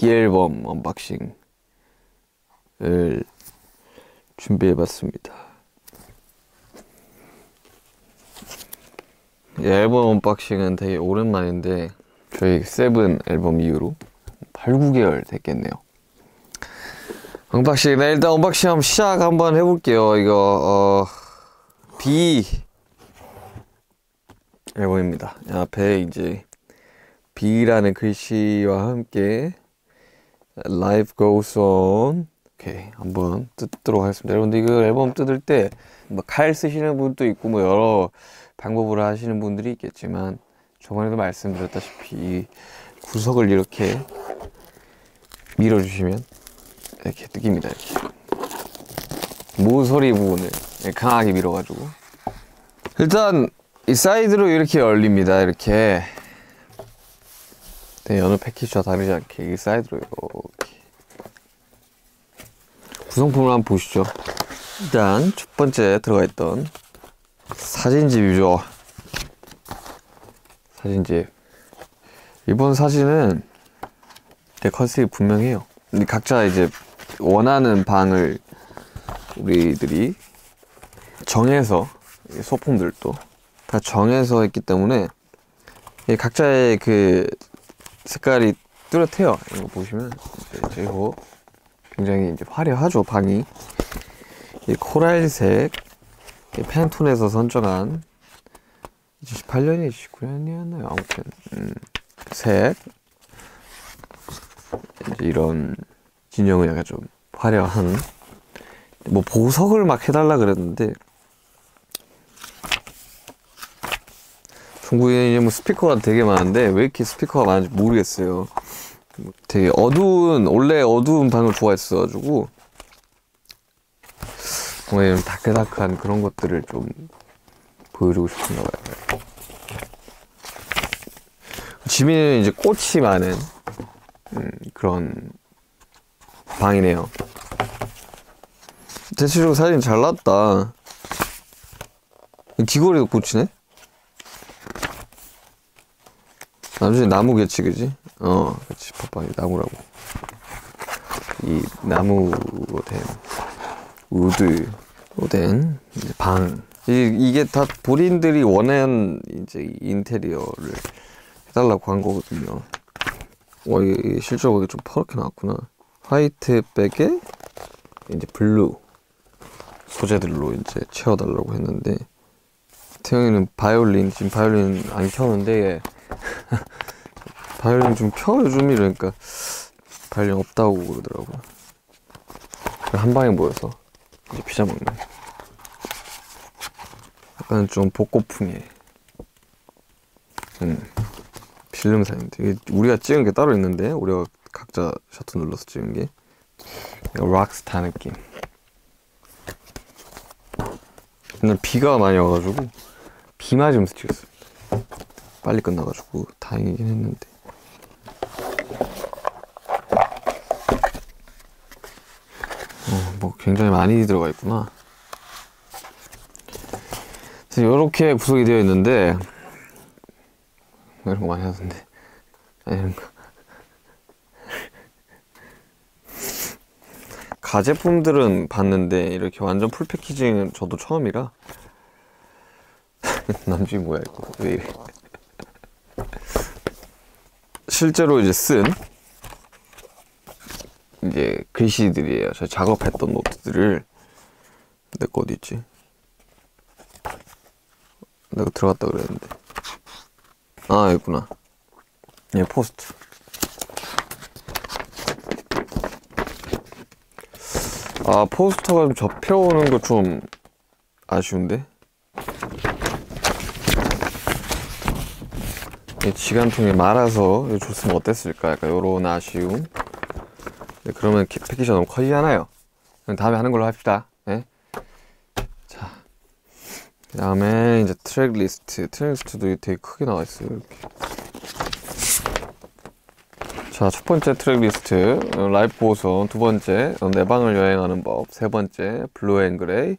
BE 앨범 unboxing을 준비해봤습니다. 이 앨범 unboxing은 되게 오랜만인데 저희 seven 앨범 이후로 8, 9개월 됐겠네요. unboxing, 네, 일단 unboxing 한번 시작 한번 해볼게요. 이거, 어, BE 앨범입니다. 앞에 이제 B라는 글씨와 함께 Life Goes On 오케이 한번 뜯도록 하겠습니다. 여러분들 이거 앨범 뜯을 때뭐칼 쓰시는 분도 있고 뭐 여러 방법으로 하시는 분들이 있겠지만 저번에도 말씀드렸다시피 구석을 이렇게 밀어주시면 이렇게 뜯깁니다. 이렇게 모서리 부분을 강하게 밀어가지고 일단 이 사이드로 이렇게 열립니다. 이렇게 네, 여느 패키지와 다르지 않게 이 사이드로 이렇게 구성품을 한번 보시죠. 일단 첫 번째 들어가 있던 사진집이죠. 사진집. 이번 사진은 제 컨셉이 분명해요. 근데 각자 이제 원하는 방을 우리들이 정해서 소품들도 다 정해서 했기 때문에 각자의 그 색깔이 뚜렷해요. 이거 보시면 이제 이거 굉장히 이제 화려하죠 방이 이 코랄색 팬톤에서 선정한 2018년이 19년이었나요? 아무튼 음, 색 이런 진영은 약간 좀 화려한 뭐 보석을 막 해달라 그랬는데 중국에 뭐 스피커가 되게 많은데 왜 이렇게 스피커가 많은지 모르겠어요. 되게 어두운 원래 어두운 방을 좋아했어가지고 정말 이런 다크다크한 그런 것들을 좀 보여주고 싶은가 봐요. 지민은 이제 꽃이 많은 음, 그런 방이네요. 대체적으로 사진 잘 났다. 귀걸이도 꽃이네? 나중에 나무 개치 그지? 어, 그치 봐봐 나무라고. 이 나무로 된 우드로 된 방. 이, 이게 다 본인들이 원하는 이제 인테리어를 해달라고 한 거거든요. 와, 이게 실적으로 좀 퍼렇게 나왔구나. white back에 이제 blue 소재들로 이제 채워달라고 했는데 태형이는 바이올린 지금 바이올린 안 켜는데. 바이올린 좀 켜 요즘 이러니까. 바이올린 없다고 그러더라고. 한 방에 모여서 이제 피자 먹네. 약간 좀 복고풍의 음, 필름 사진인데. 우리가 찍은 게 따로 있는데 우리가 각자 셔터 눌러서 찍은 게. 락스타 느낌. 오늘 비가 많이 와가지고 비 맞으면서 찍었습니다. 빨리 끝나가지고 다행이긴 했는데. 어, 뭐 굉장히 많이 들어가 있구나. 이렇게 구성이 되어 있는데 이런 거 많이 하던데 이런 거 가제품들은 봤는데 이렇게 완전 풀 패키징은 저도 처음이라 남주이 뭐야 이거 왜 이래 실제로 이제 쓴 이제 글씨들이에요. 저 작업했던 노트들을 내 거 어디 있지? 내가 들어갔다 그랬는데 아 여기구나. 예 포스트. 아 포스터가 좀 접혀오는 거 좀 아쉬운데 지관통에 말아서 줬으면 어땠을까? 약간 요런 아쉬움. 네, 그러면 패키지가 너무 커지잖아요? 다음에 하는 걸로 합시다. 네? 자, 그 다음에 이제 track list track list도 되게 크게 나와 있어요 이렇게. 자, 첫 번째 track list, Life Goes On, 두 번째, 내 방을 여행하는 법, 세 번째, Blue & Grey,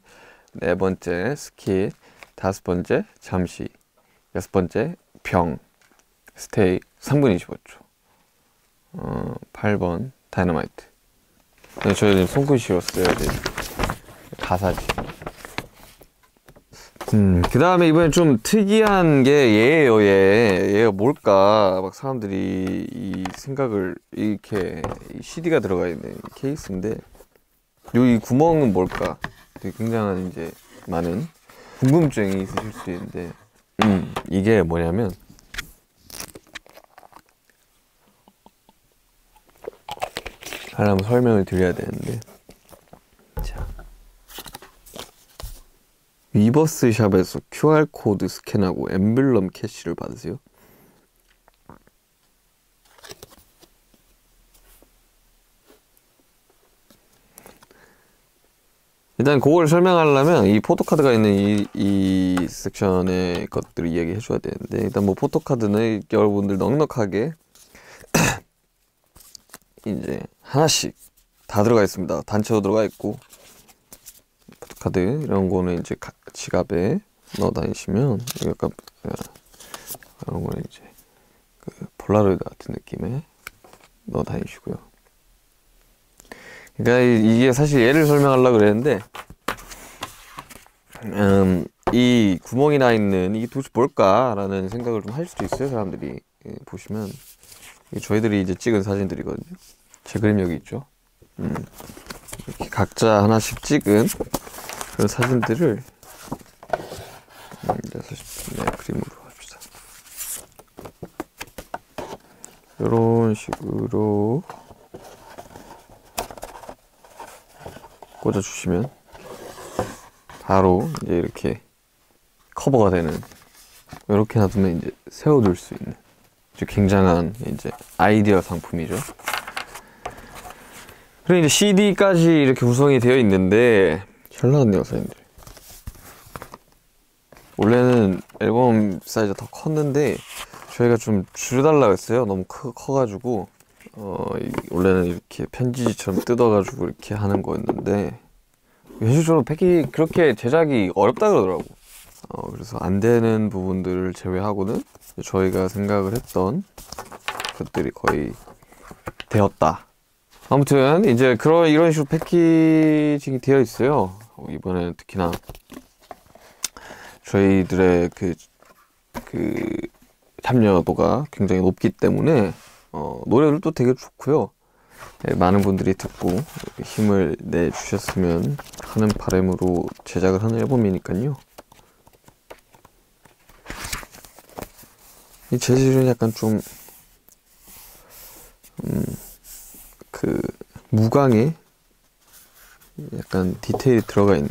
네 번째, Skit, 다섯 번째, 잠시, 여섯 번째, 병, 스테이, 3분 25초. 어, 8번 다이너마이트. 네, 저희는 손글씨였어요. 네. 가사지. 음, 그 다음에 이번에 좀 특이한 게 얘예요, 얘. 얘가 뭘까? 막 사람들이 이 생각을 이렇게 이 CD가 들어가 있는 케이스인데, 요 이 구멍은 뭘까? 되게 굉장한 이제 많은 궁금증이 있으실 수 있는데, 음, 이게 뭐냐면, 하려면 설명을 드려야 되는데, 자. 위버스 샵에서 QR코드 스캔하고 엠블럼 캐시를 받으세요. 일단 그걸 설명하려면 이 photo card가 있는 이, 이 섹션의 것들을 이야기해 줘야 되는데 일단 뭐 photo card는 여러분들 넉넉하게 이제 하나씩 다 들어가 있습니다. 단체로 들어가 있고 photo card 이런 거는 이제 가- 지갑에 넣어 다니시면 약간 어, 이런 거는 이제 그 폴라로이드 같은 느낌에 넣어 다니시고요. 그러니까 이- 이게 사실 얘를 설명하려고 그랬는데 음, 이 구멍이 나 있는 이게 도대체 뭘까라는 생각을 좀 할 수도 있어요 사람들이 예, 보시면 저희들이 이제 찍은 사진들이거든요. 제 그림 여기 있죠. 음, 이렇게 각자 하나씩 찍은 그런 사진들을 음, 여섯 네, 그림으로 합시다. 이런 식으로 꽂아주시면 바로 이제 이렇게 커버가 되는 이렇게 놔두면 이제 세워둘 수 있는 굉장한 이제 아이디어 상품이죠. 그리고 이제 CD까지 이렇게 구성이 되어 있는데 잘 나왔네요, 사진들. 원래는 앨범 사이즈가 더 컸는데 저희가 좀 줄여달라고 했어요. 너무 커, 커가지고 어, 이- 원래는 이렇게 편지지처럼 뜯어가지고 이렇게 하는 거였는데 현실적으로 팩이 그렇게 제작이 어렵다 그러더라고. 어, 그래서 안 되는 부분들을 제외하고는 저희가 생각을 했던 것들이 거의 되었다. 아무튼 이제 그런 이런 식으로 패키징이 되어 있어요. 어, 이번에는 특히나 저희들의 그, 그 참여도가 굉장히 높기 때문에 어, 노래들도 되게 좋고요. 네, 많은 분들이 듣고 힘을 내 주셨으면 하는 바람으로 제작을 하는 앨범이니까요. 이 재질은 약간 좀, 음, 그, 무광에 약간 디테일이 들어가 있는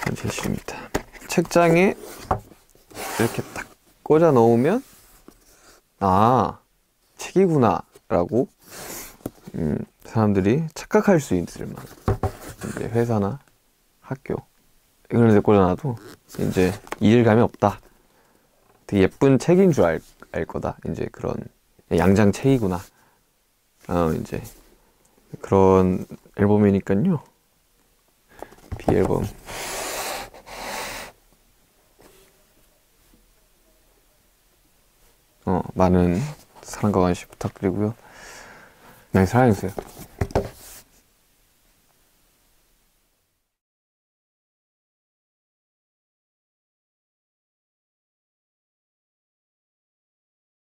그런 재질입니다. 책장에 이렇게 딱 꽂아 넣으면, 아, 책이구나, 라고, 음, 사람들이 착각할 수 있을 만한, 이제 회사나 학교, 이런 데 꽂아놔도, 이제 이질감이 없다. 되게 예쁜 책인 줄 알, 알 거다. 이제 그런 양장 책이구나. 어, 이제 그런 앨범이니까요. B 앨범. 어, 많은 사랑과 관심 부탁드리고요. 많이 사랑해주세요.